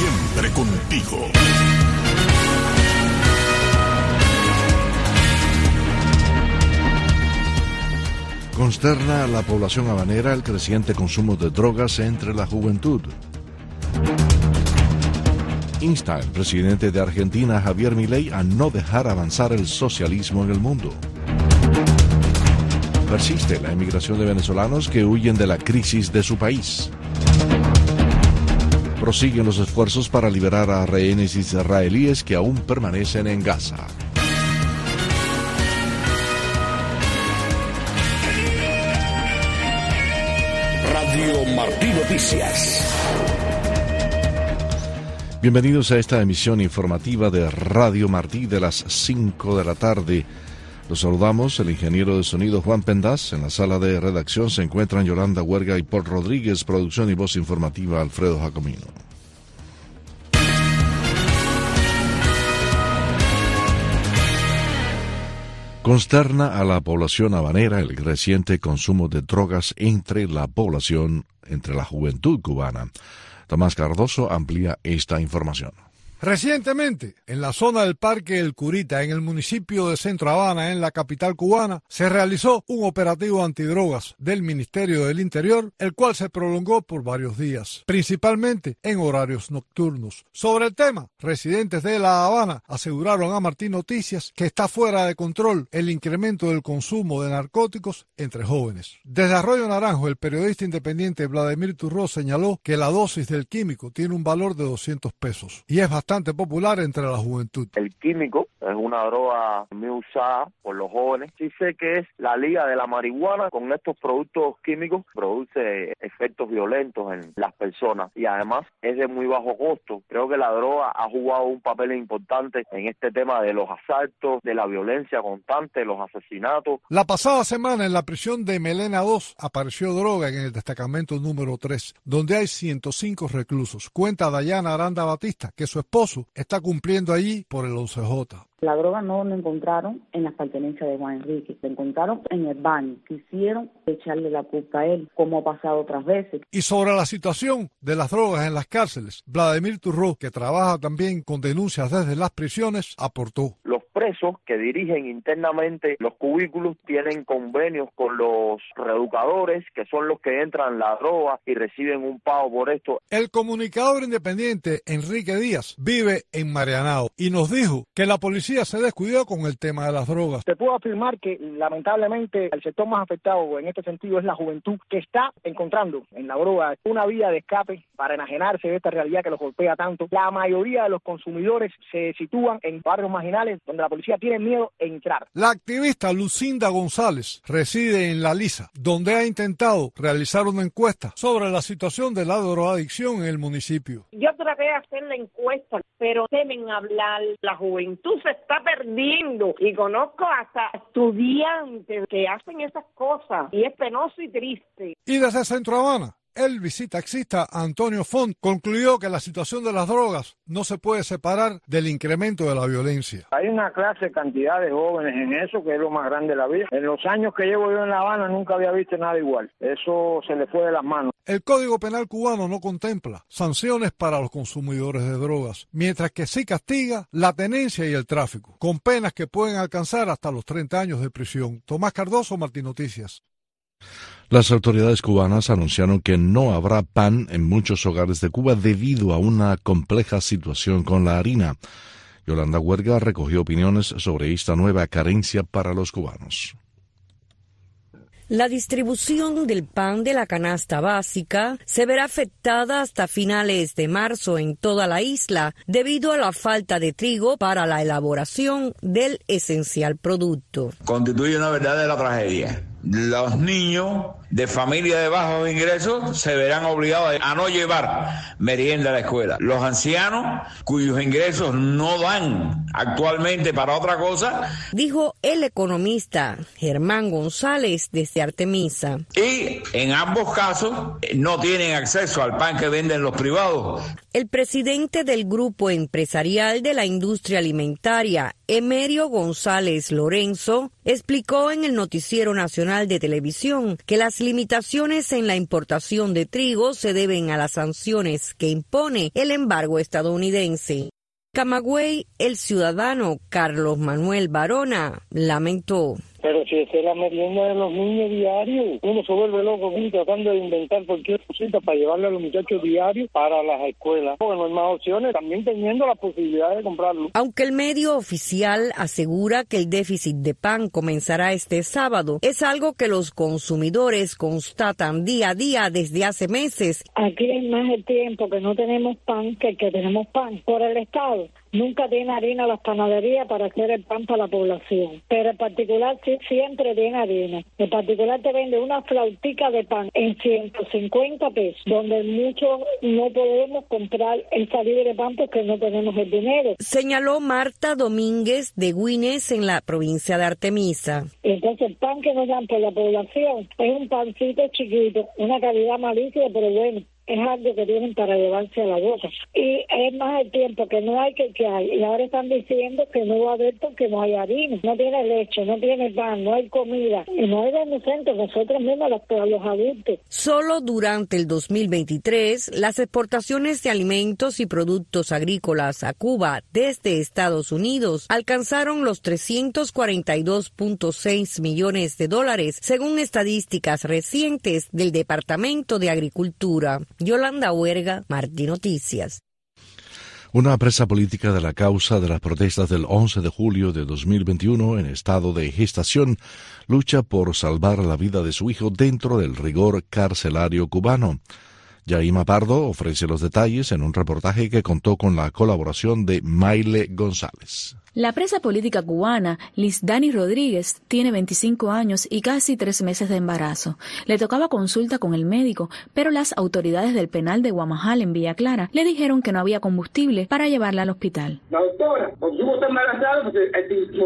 Siempre contigo. Consterna a la población habanera el creciente consumo de drogas entre la juventud. Insta al presidente de Argentina, Javier Milei, a no dejar avanzar el socialismo en el mundo. Persiste la emigración de venezolanos que huyen de la crisis de su país. Prosiguen los esfuerzos para liberar a rehenes israelíes que aún permanecen en Gaza. Radio Martí Noticias. Bienvenidos a esta emisión informativa de Radio Martí de las 5 de la tarde. Los saludamos, el ingeniero de sonido Juan Pendas. En la sala de redacción se encuentran Yolanda Huerga y Paul Rodríguez, producción y voz informativa Alfredo Jacomino. Consterna a la población habanera el creciente consumo de drogas entre la población, entre la juventud cubana. Tomás Cardoso amplía esta información. Recientemente, en la zona del Parque El Curita, en el municipio de Centro Habana, en la capital cubana, se realizó un operativo antidrogas del Ministerio del Interior, el cual se prolongó por varios días, principalmente en horarios nocturnos. Sobre el tema, residentes de La Habana aseguraron a Martín Noticias que está fuera de control el incremento del consumo de narcóticos entre jóvenes. Desde Arroyo Naranjo, el periodista independiente Vladimir Turró señaló que la dosis del químico tiene un valor de 200 pesos y es bastante popular entre la juventud. El químico es una droga muy usada por los jóvenes. Sí sé que es la liga de la marihuana con estos productos químicos, produce efectos violentos en las personas y además es de muy bajo costo. Creo que la droga ha jugado un papel importante en este tema de los asaltos, de la violencia constante, los asesinatos. La pasada semana en la prisión de Melena 2 apareció droga en el destacamento número 3, donde hay 105 reclusos. Cuenta Dayana Aranda Batista que su esposa está cumpliendo allí por el 11J. La droga no la encontraron en las pertenencias de Juan Enrique, la encontraron en el baño. Quisieron echarle la culpa a él, como ha pasado otras veces. Y sobre la situación de las drogas en las cárceles, Vladimir Turró, que trabaja también con denuncias desde las prisiones, aportó. Los presos que dirigen internamente los cubículos tienen convenios con los reeducadores, que son los que entran la droga y reciben un pago por esto. El comunicador independiente Enrique Díaz vive en Marianao y nos dijo que la policía se descuidó con el tema de las drogas. Te puedo afirmar que lamentablemente el sector más afectado en este sentido es la juventud que está encontrando en la droga una vía de escape para enajenarse de esta realidad que los golpea tanto. La mayoría de los consumidores se sitúan en barrios marginales donde la policía tiene miedo de entrar. La activista Lucinda González reside en La Lisa, donde ha intentado realizar una encuesta sobre la situación de la drogadicción en el municipio. Yo traté de hacer la encuesta, pero temen hablar. La juventud se está perdiendo y conozco hasta estudiantes que hacen esas cosas y es penoso y triste. Y desde Centro Habana, el visitaxista Antonio Font concluyó que la situación de las drogas no se puede separar del incremento de la violencia. Hay una clase, cantidad de jóvenes en eso que es lo más grande de la vida. En los años que llevo yo en La Habana nunca había visto nada igual. Eso se le fue de las manos. El Código Penal cubano no contempla sanciones para los consumidores de drogas, mientras que sí castiga la tenencia y el tráfico, con penas que pueden alcanzar hasta los 30 años de prisión. Tomás Cardoso, Martín Noticias. Las autoridades cubanas anunciaron que no habrá pan en muchos hogares de Cuba debido a una compleja situación con la harina. Yolanda Huerga recogió opiniones sobre esta nueva carencia para los cubanos. La distribución del pan de la canasta básica se verá afectada hasta finales de marzo en toda la isla debido a la falta de trigo para la elaboración del esencial producto. Constituye una verdadera tragedia los niños de familia de bajos ingresos se verán obligados a no llevar merienda a la escuela. Los ancianos cuyos ingresos no dan actualmente para otra cosa. Dijo el economista Germán González desde Artemisa. Y en ambos casos no tienen acceso al pan que venden los privados. El presidente del grupo empresarial de la industria alimentaria, Emerio González Lorenzo, explicó en el Noticiero Nacional de Televisión que las limitaciones en la importación de trigo se deben a las sanciones que impone el embargo estadounidense. Camagüey, el ciudadano Carlos Manuel Barona, lamentó. Pero si esa es la merienda de los niños diarios, uno se vuelve loco tratando de inventar cualquier cosita para llevarle a los muchachos diarios para las escuelas. Porque no hay más opciones, también teniendo la posibilidad de comprarlo. Aunque el medio oficial asegura que el déficit de pan comenzará este sábado, es algo que los consumidores constatan día a día desde hace meses. Aquí es más el tiempo que no tenemos pan que que tenemos pan por el Estado nunca tiene harina las panaderías para hacer el pan para la población. Pero en particular sí siempre tiene harina. En particular te vende una flautica de pan en 150 pesos, donde muchos no podemos comprar esa libre pan porque no tenemos el dinero. Señaló Marta Domínguez de Guines en la provincia de Artemisa. Entonces el pan que nos dan por la población es un pancito chiquito, una calidad malísima, pero bueno, es algo que tienen para llevarse a la boca. Y es más el tiempo que no hay que que hay. Y ahora están diciendo que no va a haber porque no hay harina, no tiene leche, no tiene pan, no hay comida. Y no hay inocentes, nosotros mismos los, los adultos. Solo durante el 2023, las exportaciones de alimentos y productos agrícolas a Cuba desde Estados Unidos alcanzaron los 342.6 millones de dólares, según estadísticas recientes del Departamento de Agricultura. Yolanda Huerga, Martín Noticias. Una presa política de la causa de las protestas del 11 de julio de 2021 en estado de gestación lucha por salvar la vida de su hijo dentro del rigor carcelario cubano. Yaima Pardo ofrece los detalles en un reportaje que contó con la colaboración de Maile González. La presa política cubana, Liz Dani Rodríguez, tiene 25 años y casi tres meses de embarazo. Le tocaba consulta con el médico, pero las autoridades del penal de Guamajal en Villa Clara le dijeron que no había combustible para llevarla al hospital. La doctora, supo está embarazada, pues,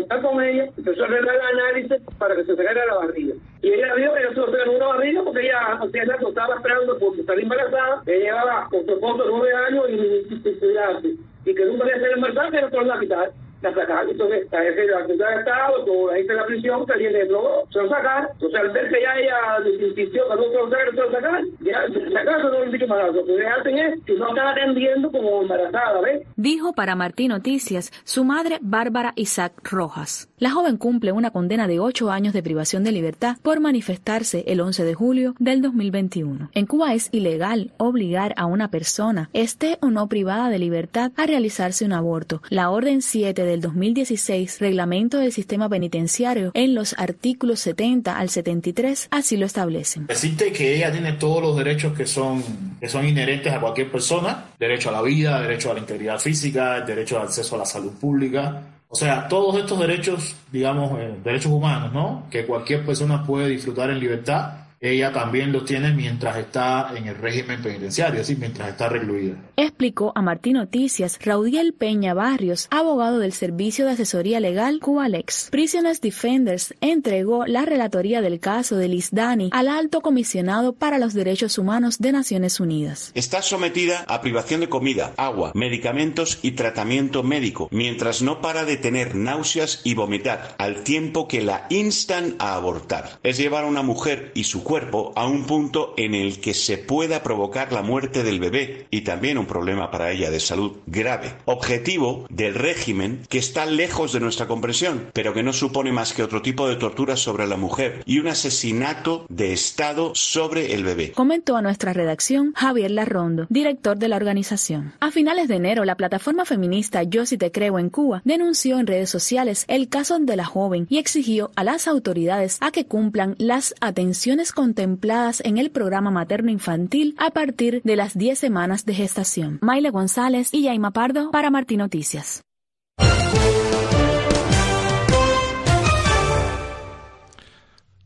está con ella, empezó a arreglar el análisis para que se sacara la barriga. Y ella vio que ella se sacar una barriga porque ella, o sea, ella estaba esperando por estar embarazada. Ella llevaba con su esposo nueve años y, y, y que nunca había sido embarazada, que no se lo iba a quitar la sacaron. Entonces, a ese la de Estado, como la gente de la prisión, que viene de nuevo, se lo sacan. Entonces, al ver que ya ella insistió que no se lo sacan, no se lo sacan, ya se acaso no dicho más. Lo que hacen es que no están atendiendo como embarazada, ¿ves? Dijo para Martín Noticias su madre Bárbara Isaac Rojas. La joven cumple una condena de ocho años de privación de libertad por manifestarse el 11 de julio del 2021. En Cuba es ilegal obligar a una persona, esté o no privada de libertad, a realizarse un aborto. La Orden 7 de del 2016, reglamento del sistema penitenciario, en los artículos 70 al 73, así lo establecen. Existe que ella tiene todos los derechos que son, que son inherentes a cualquier persona, derecho a la vida, derecho a la integridad física, derecho al acceso a la salud pública, o sea, todos estos derechos, digamos, eh, derechos humanos, ¿no? Que cualquier persona puede disfrutar en libertad ella también lo tiene mientras está en el régimen penitenciario, es decir, mientras está recluida. Explicó a Martín Noticias Raudiel Peña Barrios, abogado del Servicio de Asesoría Legal Cubalex. Prisoners Defenders entregó la relatoría del caso de Liz Dani al alto comisionado para los derechos humanos de Naciones Unidas. Está sometida a privación de comida, agua, medicamentos y tratamiento médico, mientras no para de tener náuseas y vomitar, al tiempo que la instan a abortar. Es llevar a una mujer y su cuerpo a un punto en el que se pueda provocar la muerte del bebé y también un problema para ella de salud grave. Objetivo del régimen que está lejos de nuestra comprensión, pero que no supone más que otro tipo de tortura sobre la mujer y un asesinato de Estado sobre el bebé. Comentó a nuestra redacción Javier Larrondo, director de la organización. A finales de enero, la plataforma feminista Yo si te creo en Cuba denunció en redes sociales el caso de la joven y exigió a las autoridades a que cumplan las atenciones contempladas en el programa materno-infantil a partir de las 10 semanas de gestación. Maile González y Yaima Pardo para Martín Noticias.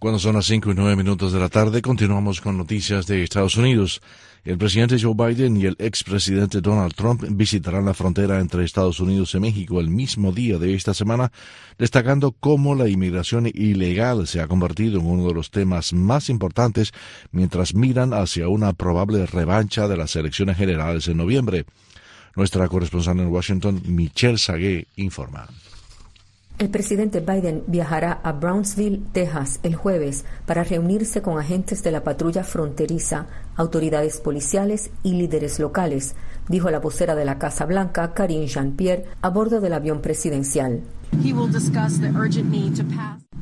Cuando son las 5 y 9 minutos de la tarde, continuamos con noticias de Estados Unidos. El presidente Joe Biden y el expresidente Donald Trump visitarán la frontera entre Estados Unidos y México el mismo día de esta semana, destacando cómo la inmigración ilegal se ha convertido en uno de los temas más importantes mientras miran hacia una probable revancha de las elecciones generales en noviembre. Nuestra corresponsal en Washington, Michelle Sagué, informa. El presidente Biden viajará a Brownsville, Texas, el jueves para reunirse con agentes de la patrulla fronteriza, autoridades policiales y líderes locales, dijo la vocera de la Casa Blanca, Karine Jean-Pierre, a bordo del avión presidencial.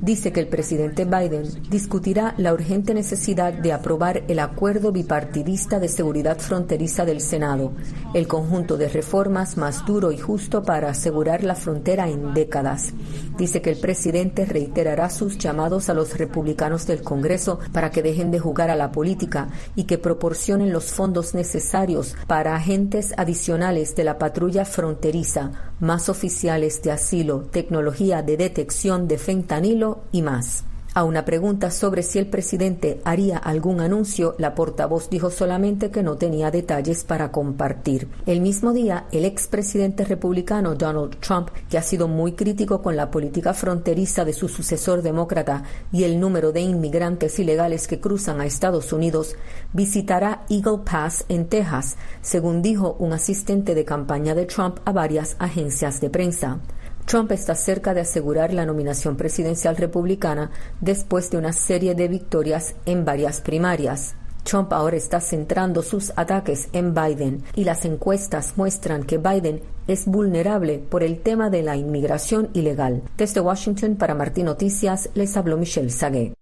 Dice que el presidente Biden discutirá la urgente necesidad de aprobar el acuerdo bipartidista de seguridad fronteriza del Senado, el conjunto de reformas más duro y justo para asegurar la frontera en décadas. Dice que el presidente reiterará sus llamados a los republicanos del Congreso para que dejen de jugar a la política y que proporcionen los fondos necesarios para agentes adicionales de la patrulla fronteriza, más oficiales de asilo, tecnología de detección de fentanilo y más. A una pregunta sobre si el presidente haría algún anuncio, la portavoz dijo solamente que no tenía detalles para compartir. El mismo día, el expresidente republicano Donald Trump, que ha sido muy crítico con la política fronteriza de su sucesor demócrata y el número de inmigrantes ilegales que cruzan a Estados Unidos, visitará Eagle Pass en Texas, según dijo un asistente de campaña de Trump a varias agencias de prensa. Trump está cerca de asegurar la nominación presidencial republicana después de una serie de victorias en varias primarias. Trump ahora está centrando sus ataques en Biden y las encuestas muestran que Biden es vulnerable por el tema de la inmigración ilegal. Desde Washington para Martín Noticias les habló Michelle Sagué.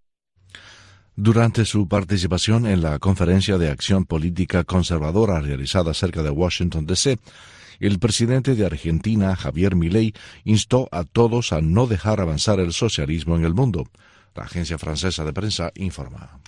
Durante su participación en la conferencia de acción política conservadora realizada cerca de Washington, D.C., el presidente de Argentina, Javier Milei, instó a todos a no dejar avanzar el socialismo en el mundo. La agencia francesa de prensa informa.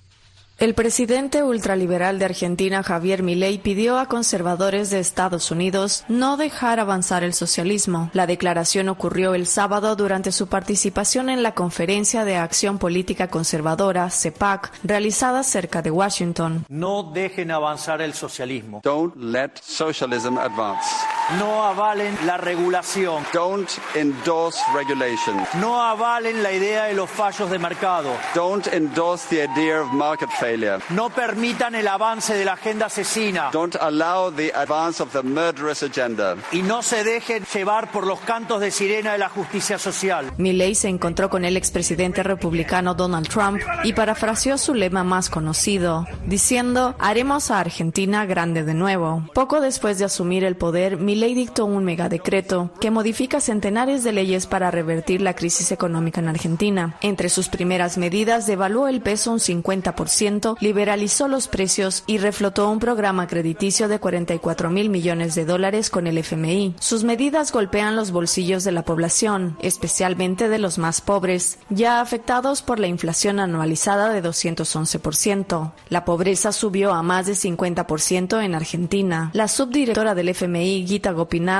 El presidente ultraliberal de Argentina, Javier Milei, pidió a conservadores de Estados Unidos no dejar avanzar el socialismo. La declaración ocurrió el sábado durante su participación en la Conferencia de Acción Política Conservadora, CEPAC, realizada cerca de Washington. No dejen avanzar el socialismo. Don't let socialism advance. No avalen la regulación. Don't endorse regulation. No avalen la idea de los fallos de mercado. Don't endorse the idea of market failure. No permitan el avance de la agenda asesina. Don't allow the advance of the murderous agenda. Y no se dejen llevar por los cantos de sirena de la justicia social. Milley se encontró con el expresidente republicano Donald Trump y parafraseó su lema más conocido, diciendo, haremos a Argentina grande de nuevo. Poco después de asumir el poder, Milley dictó un megadecreto que modifica centenares de leyes para revertir la crisis económica en Argentina. Entre sus primeras medidas, devaluó el peso un 50%, liberalizó los precios y reflotó un programa crediticio de 44 mil millones de dólares con el FMI. Sus medidas golpean los bolsillos de la población, especialmente de los más pobres, ya afectados por la inflación anualizada de 211%. La pobreza subió a más de 50% en Argentina. La subdirectora del FMI,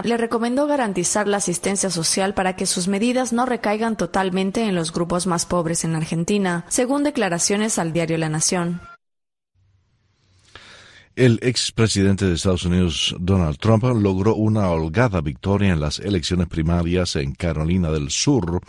Le recomendó garantizar la asistencia social para que sus medidas no recaigan totalmente en los grupos más pobres en Argentina, según declaraciones al diario La Nación. El expresidente de Estados Unidos, Donald Trump, logró una holgada victoria en las elecciones primarias en Carolina del Sur,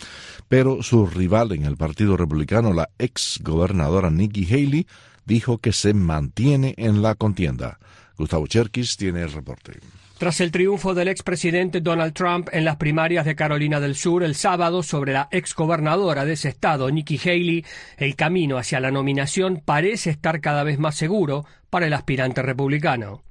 pero su rival en el Partido Republicano, la ex gobernadora Nikki Haley, dijo que se mantiene en la contienda. Gustavo Cherkis tiene el reporte. Tras el triunfo del expresidente Donald Trump en las primarias de Carolina del Sur el sábado sobre la exgobernadora de ese estado, Nikki Haley, el camino hacia la nominación parece estar cada vez más seguro para el aspirante republicano.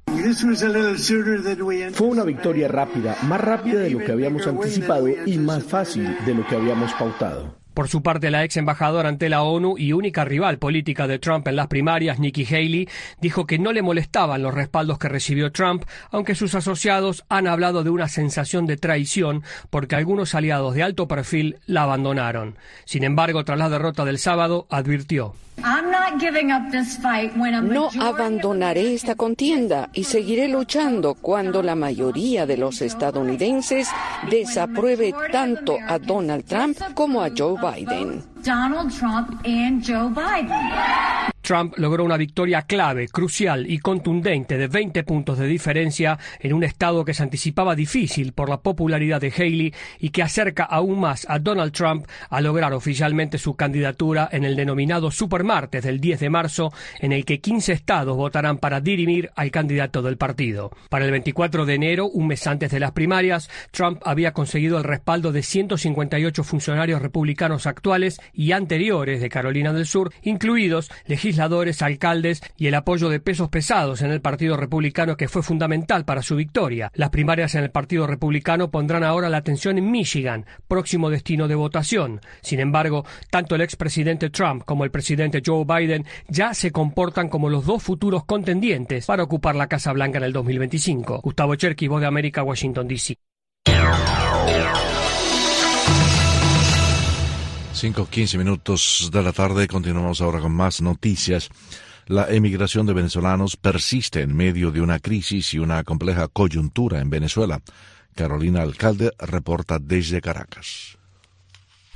Fue una victoria rápida, más rápida de lo que habíamos anticipado y más fácil de lo que habíamos pautado. Por su parte, la ex embajadora ante la ONU y única rival política de Trump en las primarias, Nikki Haley, dijo que no le molestaban los respaldos que recibió Trump, aunque sus asociados han hablado de una sensación de traición porque algunos aliados de alto perfil la abandonaron. Sin embargo, tras la derrota del sábado, advirtió. No abandonaré esta contienda y seguiré luchando cuando la mayoría de los estadounidenses desapruebe tanto a Donald Trump como a Joe Biden. Donald Trump and Joe Biden. Trump logró una victoria clave, crucial y contundente de 20 puntos de diferencia en un estado que se anticipaba difícil por la popularidad de Haley y que acerca aún más a Donald Trump a lograr oficialmente su candidatura en el denominado Supermartes del 10 de marzo, en el que 15 estados votarán para dirimir al candidato del partido. Para el 24 de enero, un mes antes de las primarias, Trump había conseguido el respaldo de 158 funcionarios republicanos actuales y anteriores de Carolina del Sur, incluidos legisladores, alcaldes y el apoyo de pesos pesados en el Partido Republicano que fue fundamental para su victoria. Las primarias en el Partido Republicano pondrán ahora la atención en Michigan, próximo destino de votación. Sin embargo, tanto el expresidente Trump como el presidente Joe Biden ya se comportan como los dos futuros contendientes para ocupar la Casa Blanca en el 2025. Gustavo Cherky, Voz de América, Washington, D.C. 5.15 minutos de la tarde. Continuamos ahora con más noticias. La emigración de venezolanos persiste en medio de una crisis y una compleja coyuntura en Venezuela. Carolina Alcalde reporta desde Caracas.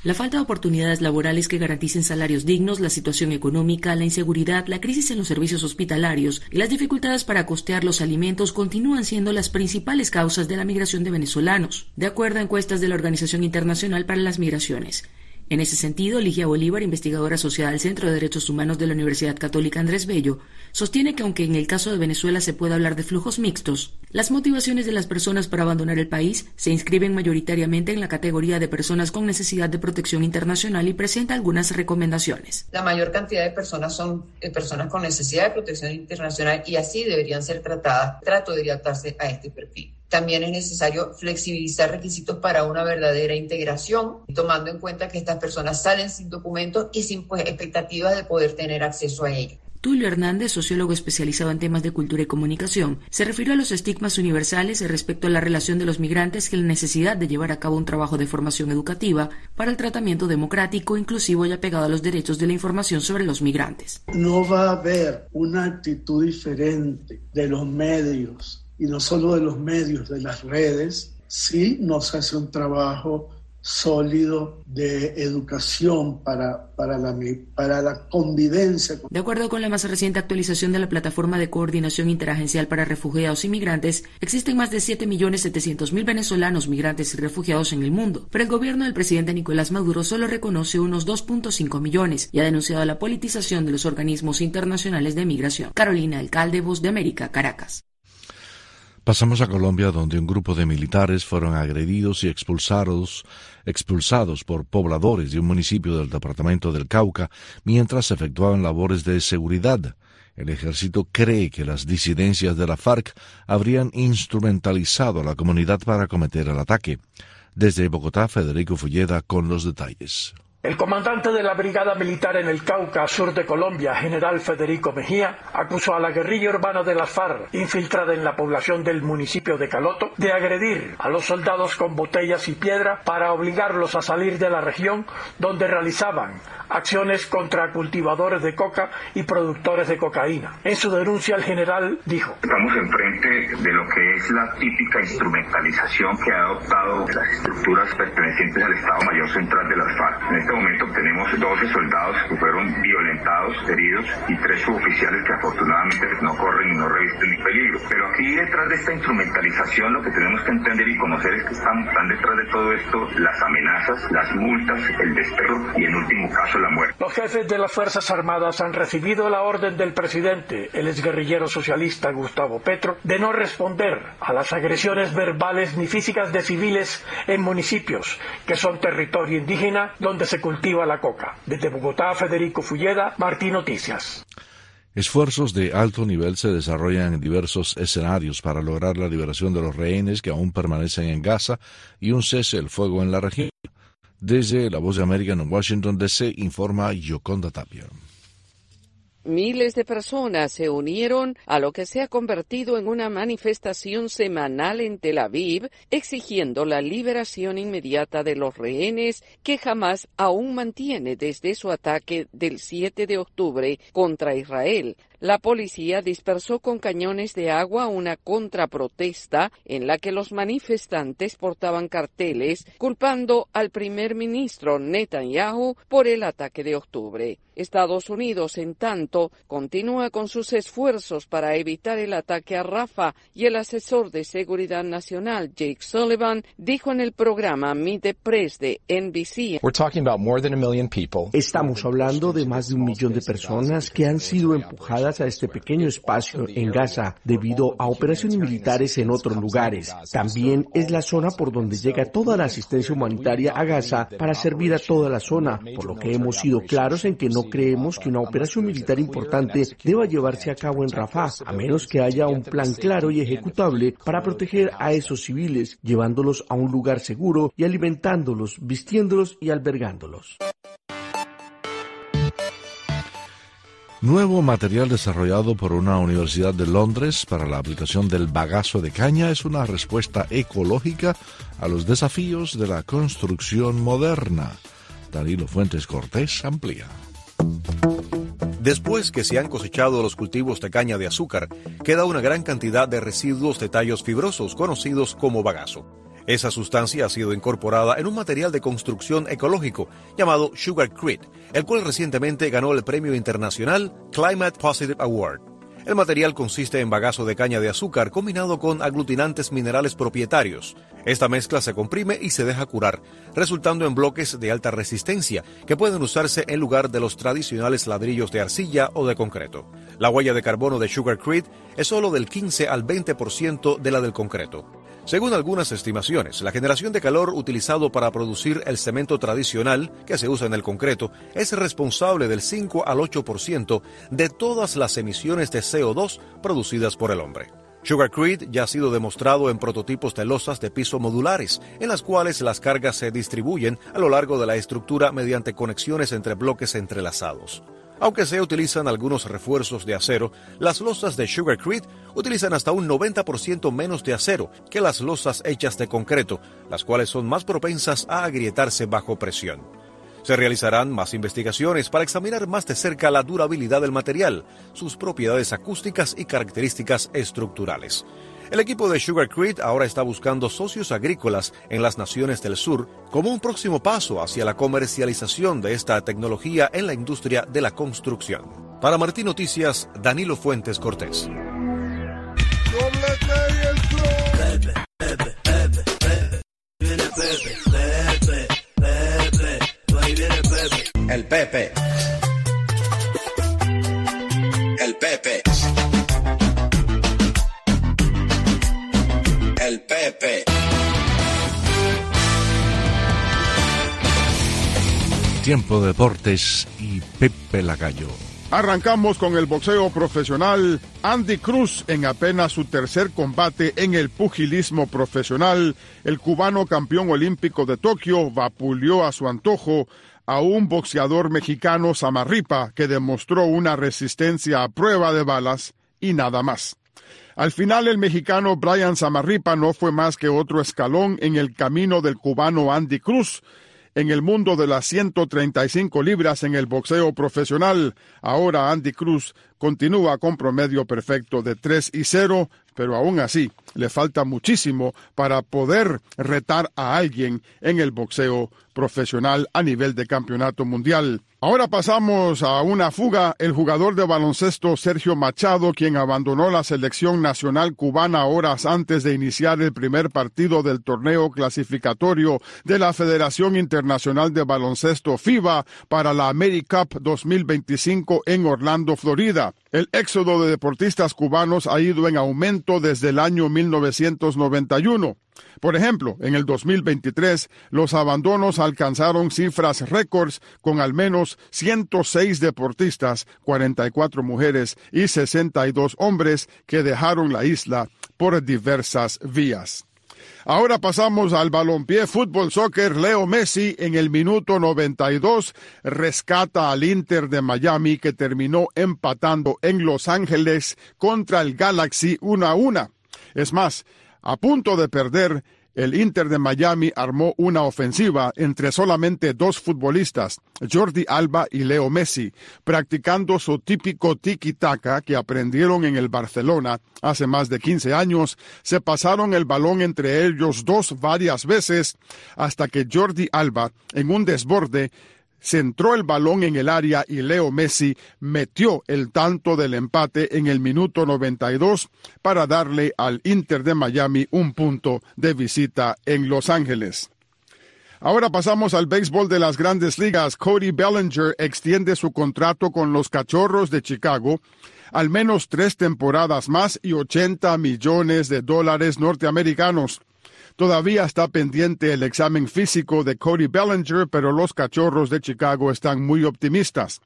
La falta de oportunidades laborales que garanticen salarios dignos, la situación económica, la inseguridad, la crisis en los servicios hospitalarios y las dificultades para costear los alimentos continúan siendo las principales causas de la migración de venezolanos, de acuerdo a encuestas de la Organización Internacional para las Migraciones. En ese sentido, Ligia Bolívar, investigadora asociada al Centro de Derechos Humanos de la Universidad Católica Andrés Bello, sostiene que aunque en el caso de Venezuela se puede hablar de flujos mixtos, las motivaciones de las personas para abandonar el país se inscriben mayoritariamente en la categoría de personas con necesidad de protección internacional y presenta algunas recomendaciones. La mayor cantidad de personas son eh, personas con necesidad de protección internacional y así deberían ser tratadas. Trato de adaptarse a este perfil. También es necesario flexibilizar requisitos para una verdadera integración, tomando en cuenta que estas personas salen sin documentos y sin pues, expectativas de poder tener acceso a ellos. Tulio Hernández, sociólogo especializado en temas de cultura y comunicación, se refirió a los estigmas universales respecto a la relación de los migrantes y la necesidad de llevar a cabo un trabajo de formación educativa para el tratamiento democrático, inclusivo y apegado a los derechos de la información sobre los migrantes. No va a haber una actitud diferente de los medios y no solo de los medios, de las redes, sí nos hace un trabajo sólido de educación para, para, la, para la convivencia. De acuerdo con la más reciente actualización de la Plataforma de Coordinación Interagencial para Refugiados y Migrantes, existen más de 7.700.000 venezolanos migrantes y refugiados en el mundo, pero el gobierno del presidente Nicolás Maduro solo reconoce unos 2.5 millones y ha denunciado la politización de los organismos internacionales de migración. Carolina Alcalde, Voz de América, Caracas. Pasamos a Colombia, donde un grupo de militares fueron agredidos y expulsados, expulsados por pobladores de un municipio del departamento del Cauca mientras efectuaban labores de seguridad. El ejército cree que las disidencias de la FARC habrían instrumentalizado a la comunidad para cometer el ataque. Desde Bogotá, Federico Fulleda con los detalles. El comandante de la Brigada Militar en el Cauca, sur de Colombia, general Federico Mejía, acusó a la guerrilla urbana de las FARC, infiltrada en la población del municipio de Caloto, de agredir a los soldados con botellas y piedra para obligarlos a salir de la región donde realizaban acciones contra cultivadores de coca y productores de cocaína. En su denuncia, el general dijo: Estamos enfrente de lo que es la típica instrumentalización que ha adoptado las estructuras pertenecientes al Estado Mayor Central de las FARC. Este momento tenemos 12 soldados que fueron violentados, heridos y tres suboficiales que afortunadamente no corren y no revisten ni peligro. Pero aquí detrás de esta instrumentalización lo que tenemos que entender y conocer es que están, están detrás de todo esto las amenazas, las multas, el desterro y en último caso los jefes de las Fuerzas Armadas han recibido la orden del presidente, el exguerrillero socialista Gustavo Petro, de no responder a las agresiones verbales ni físicas de civiles en municipios que son territorio indígena donde se cultiva la coca. Desde Bogotá, Federico Fulleda, Martín Noticias. Esfuerzos de alto nivel se desarrollan en diversos escenarios para lograr la liberación de los rehenes que aún permanecen en Gaza y un cese el fuego en la región. Desde la Voz de América en Washington DC informa Yoconda Tapia. Miles de personas se unieron a lo que se ha convertido en una manifestación semanal en Tel Aviv exigiendo la liberación inmediata de los rehenes que jamás aún mantiene desde su ataque del 7 de octubre contra Israel. La policía dispersó con cañones de agua una contraprotesta en la que los manifestantes portaban carteles culpando al primer ministro Netanyahu por el ataque de octubre. Estados Unidos, en tanto, continúa con sus esfuerzos para evitar el ataque a Rafa y el asesor de seguridad nacional Jake Sullivan dijo en el programa Meet the Press de NBC. Estamos hablando de más de un millón de personas que han sido empujadas a este pequeño espacio en Gaza debido a operaciones militares en otros lugares. También es la zona por donde llega toda la asistencia humanitaria a Gaza para servir a toda la zona, por lo que hemos sido claros en que no creemos que una operación militar importante deba llevarse a cabo en Rafah, a menos que haya un plan claro y ejecutable para proteger a esos civiles, llevándolos a un lugar seguro y alimentándolos, vistiéndolos y albergándolos. Nuevo material desarrollado por una universidad de Londres para la aplicación del bagazo de caña es una respuesta ecológica a los desafíos de la construcción moderna. Danilo Fuentes Cortés amplía. Después que se han cosechado los cultivos de caña de azúcar, queda una gran cantidad de residuos de tallos fibrosos conocidos como bagazo. Esa sustancia ha sido incorporada en un material de construcción ecológico llamado Sugarcrete, el cual recientemente ganó el premio internacional Climate Positive Award. El material consiste en bagazo de caña de azúcar combinado con aglutinantes minerales propietarios. Esta mezcla se comprime y se deja curar, resultando en bloques de alta resistencia que pueden usarse en lugar de los tradicionales ladrillos de arcilla o de concreto. La huella de carbono de Sugarcrete es solo del 15 al 20% de la del concreto. Según algunas estimaciones, la generación de calor utilizado para producir el cemento tradicional que se usa en el concreto es responsable del 5 al 8% de todas las emisiones de CO2 producidas por el hombre. Sugarcrete ya ha sido demostrado en prototipos de losas de piso modulares, en las cuales las cargas se distribuyen a lo largo de la estructura mediante conexiones entre bloques entrelazados. Aunque se utilizan algunos refuerzos de acero, las losas de Sugarcrete utilizan hasta un 90% menos de acero que las losas hechas de concreto, las cuales son más propensas a agrietarse bajo presión. Se realizarán más investigaciones para examinar más de cerca la durabilidad del material, sus propiedades acústicas y características estructurales. El equipo de Sugar Creek ahora está buscando socios agrícolas en las naciones del sur como un próximo paso hacia la comercialización de esta tecnología en la industria de la construcción. Para Martín Noticias, Danilo Fuentes Cortés. El Pepe. Tiempo de deportes y Pepe Lagallo. Arrancamos con el boxeo profesional. Andy Cruz, en apenas su tercer combate en el pugilismo profesional, el cubano campeón olímpico de Tokio vapuleó a su antojo a un boxeador mexicano Samarripa que demostró una resistencia a prueba de balas y nada más. Al final el mexicano Brian Samarripa no fue más que otro escalón en el camino del cubano Andy Cruz, en el mundo de las 135 libras en el boxeo profesional. Ahora Andy Cruz continúa con promedio perfecto de 3 y 0, pero aún así le falta muchísimo para poder retar a alguien en el boxeo profesional a nivel de campeonato mundial. Ahora pasamos a una fuga. El jugador de baloncesto Sergio Machado, quien abandonó la selección nacional cubana horas antes de iniciar el primer partido del torneo clasificatorio de la Federación Internacional de Baloncesto FIBA para la AmeriCup 2025 en Orlando, Florida. El éxodo de deportistas cubanos ha ido en aumento desde el año 1991. Por ejemplo, en el 2023, los abandonos alcanzaron cifras récords con al menos 106 deportistas, 44 mujeres y 62 hombres que dejaron la isla por diversas vías. Ahora pasamos al balompié fútbol soccer. Leo Messi en el minuto 92 rescata al Inter de Miami que terminó empatando en Los Ángeles contra el Galaxy 1 a 1. Es más, a punto de perder, el Inter de Miami armó una ofensiva entre solamente dos futbolistas, Jordi Alba y Leo Messi, practicando su típico tiki-taka que aprendieron en el Barcelona hace más de 15 años. Se pasaron el balón entre ellos dos varias veces hasta que Jordi Alba, en un desborde, centró el balón en el área y Leo Messi metió el tanto del empate en el minuto 92 para darle al Inter de Miami un punto de visita en Los Ángeles. Ahora pasamos al béisbol de las grandes ligas. Cody Bellinger extiende su contrato con los Cachorros de Chicago al menos tres temporadas más y 80 millones de dólares norteamericanos. Todavía está pendiente el examen físico de Cody Bellinger, pero los Cachorros de Chicago están muy optimistas.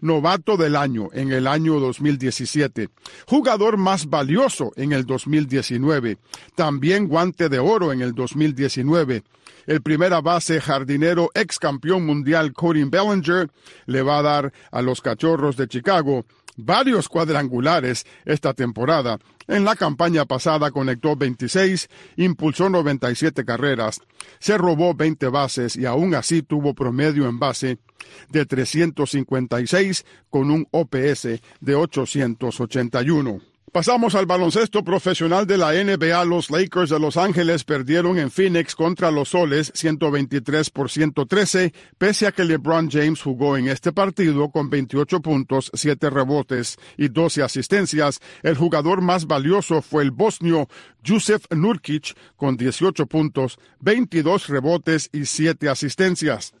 Novato del año en el año 2017, jugador más valioso en el 2019, también guante de oro en el 2019. El primera base jardinero ex campeón mundial Cody Bellinger le va a dar a los Cachorros de Chicago varios cuadrangulares esta temporada. En la campaña pasada conectó 26, impulsó 97 carreras, se robó 20 bases y aún así tuvo promedio en base de 356 con un OPS de 881. Pasamos al baloncesto profesional de la NBA. Los Lakers de Los Ángeles perdieron en Phoenix contra los Soles 123 por 113, pese a que LeBron James jugó en este partido con 28 puntos, 7 rebotes y 12 asistencias. El jugador más valioso fue el bosnio Josef Nurkic con 18 puntos, 22 rebotes y 7 asistencias.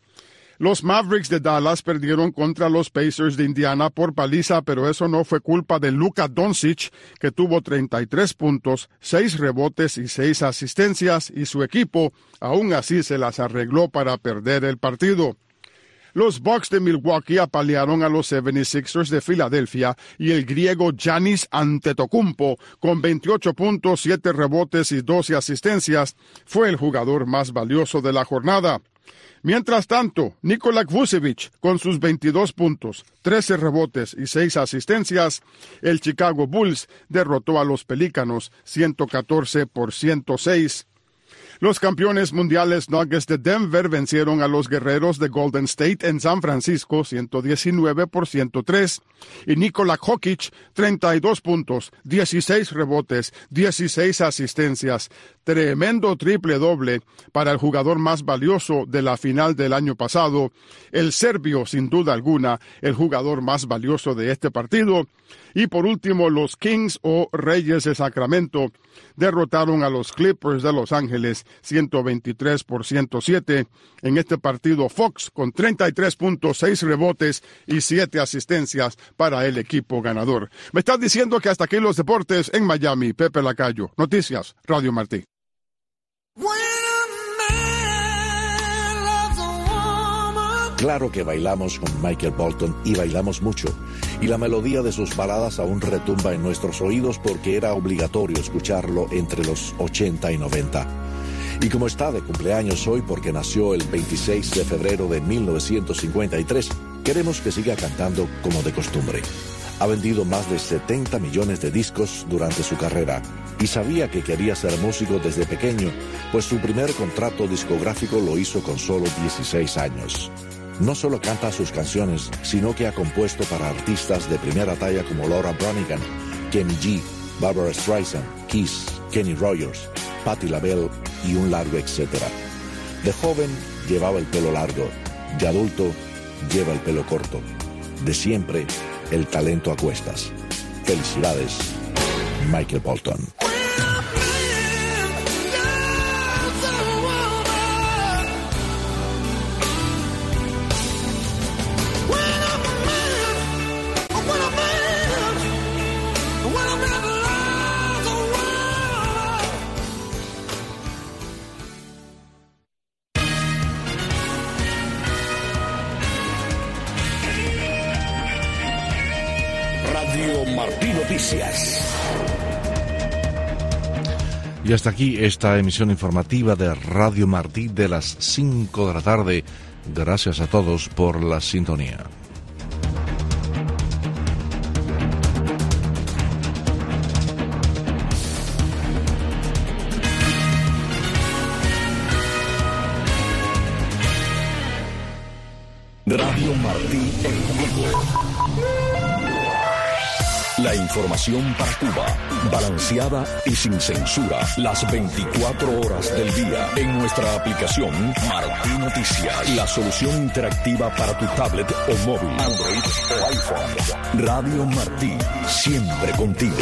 Los Mavericks de Dallas perdieron contra los Pacers de Indiana por paliza, pero eso no fue culpa de Luka Doncic, que tuvo 33 puntos, 6 rebotes y 6 asistencias, y su equipo aún así se las arregló para perder el partido. Los Bucks de Milwaukee apalearon a los 76ers de Filadelfia y el griego Giannis Antetokounmpo, con 28 puntos, 7 rebotes y 12 asistencias, fue el jugador más valioso de la jornada. Mientras tanto, Nikola Vucevic, con sus 22 puntos, 13 rebotes y 6 asistencias, el Chicago Bulls derrotó a los Pelícanos 114 por 106. Los campeones mundiales Nuggets de Denver vencieron a los guerreros de Golden State en San Francisco 119 por 103 y Nikola Jokic 32 puntos, 16 rebotes, 16 asistencias, tremendo triple doble para el jugador más valioso de la final del año pasado, el serbio sin duda alguna, el jugador más valioso de este partido y por último los Kings o Reyes de Sacramento derrotaron a los Clippers de Los Ángeles 123 por 107. En este partido Fox con 33 puntos, 6 rebotes y 7 asistencias para el equipo ganador. Me estás diciendo que hasta aquí los deportes en Miami. Pepe Lacayo. Noticias, Radio Martí. Claro que bailamos con Michael Bolton y bailamos mucho. Y la melodía de sus baladas aún retumba en nuestros oídos porque era obligatorio escucharlo entre los 80 y 90. Y como está de cumpleaños hoy porque nació el 26 de febrero de 1953, queremos que siga cantando como de costumbre. Ha vendido más de 70 millones de discos durante su carrera y sabía que quería ser músico desde pequeño, pues su primer contrato discográfico lo hizo con solo 16 años. No solo canta sus canciones, sino que ha compuesto para artistas de primera talla como Laura Branigan, Kenny G, Barbara Streisand, Kiss, Kenny Rogers, Patti LaBelle y un largo etcétera. De joven llevaba el pelo largo, de adulto lleva el pelo corto. De siempre, el talento a cuestas. Felicidades, Michael Bolton. Y hasta aquí esta emisión informativa de Radio Martí de las 5 de la tarde. Gracias a todos por la sintonía. Información para Cuba, balanceada y sin censura, las 24 horas del día en nuestra aplicación Martí Noticias, la solución interactiva para tu tablet o móvil, Android o iPhone. Radio Martí, siempre contigo.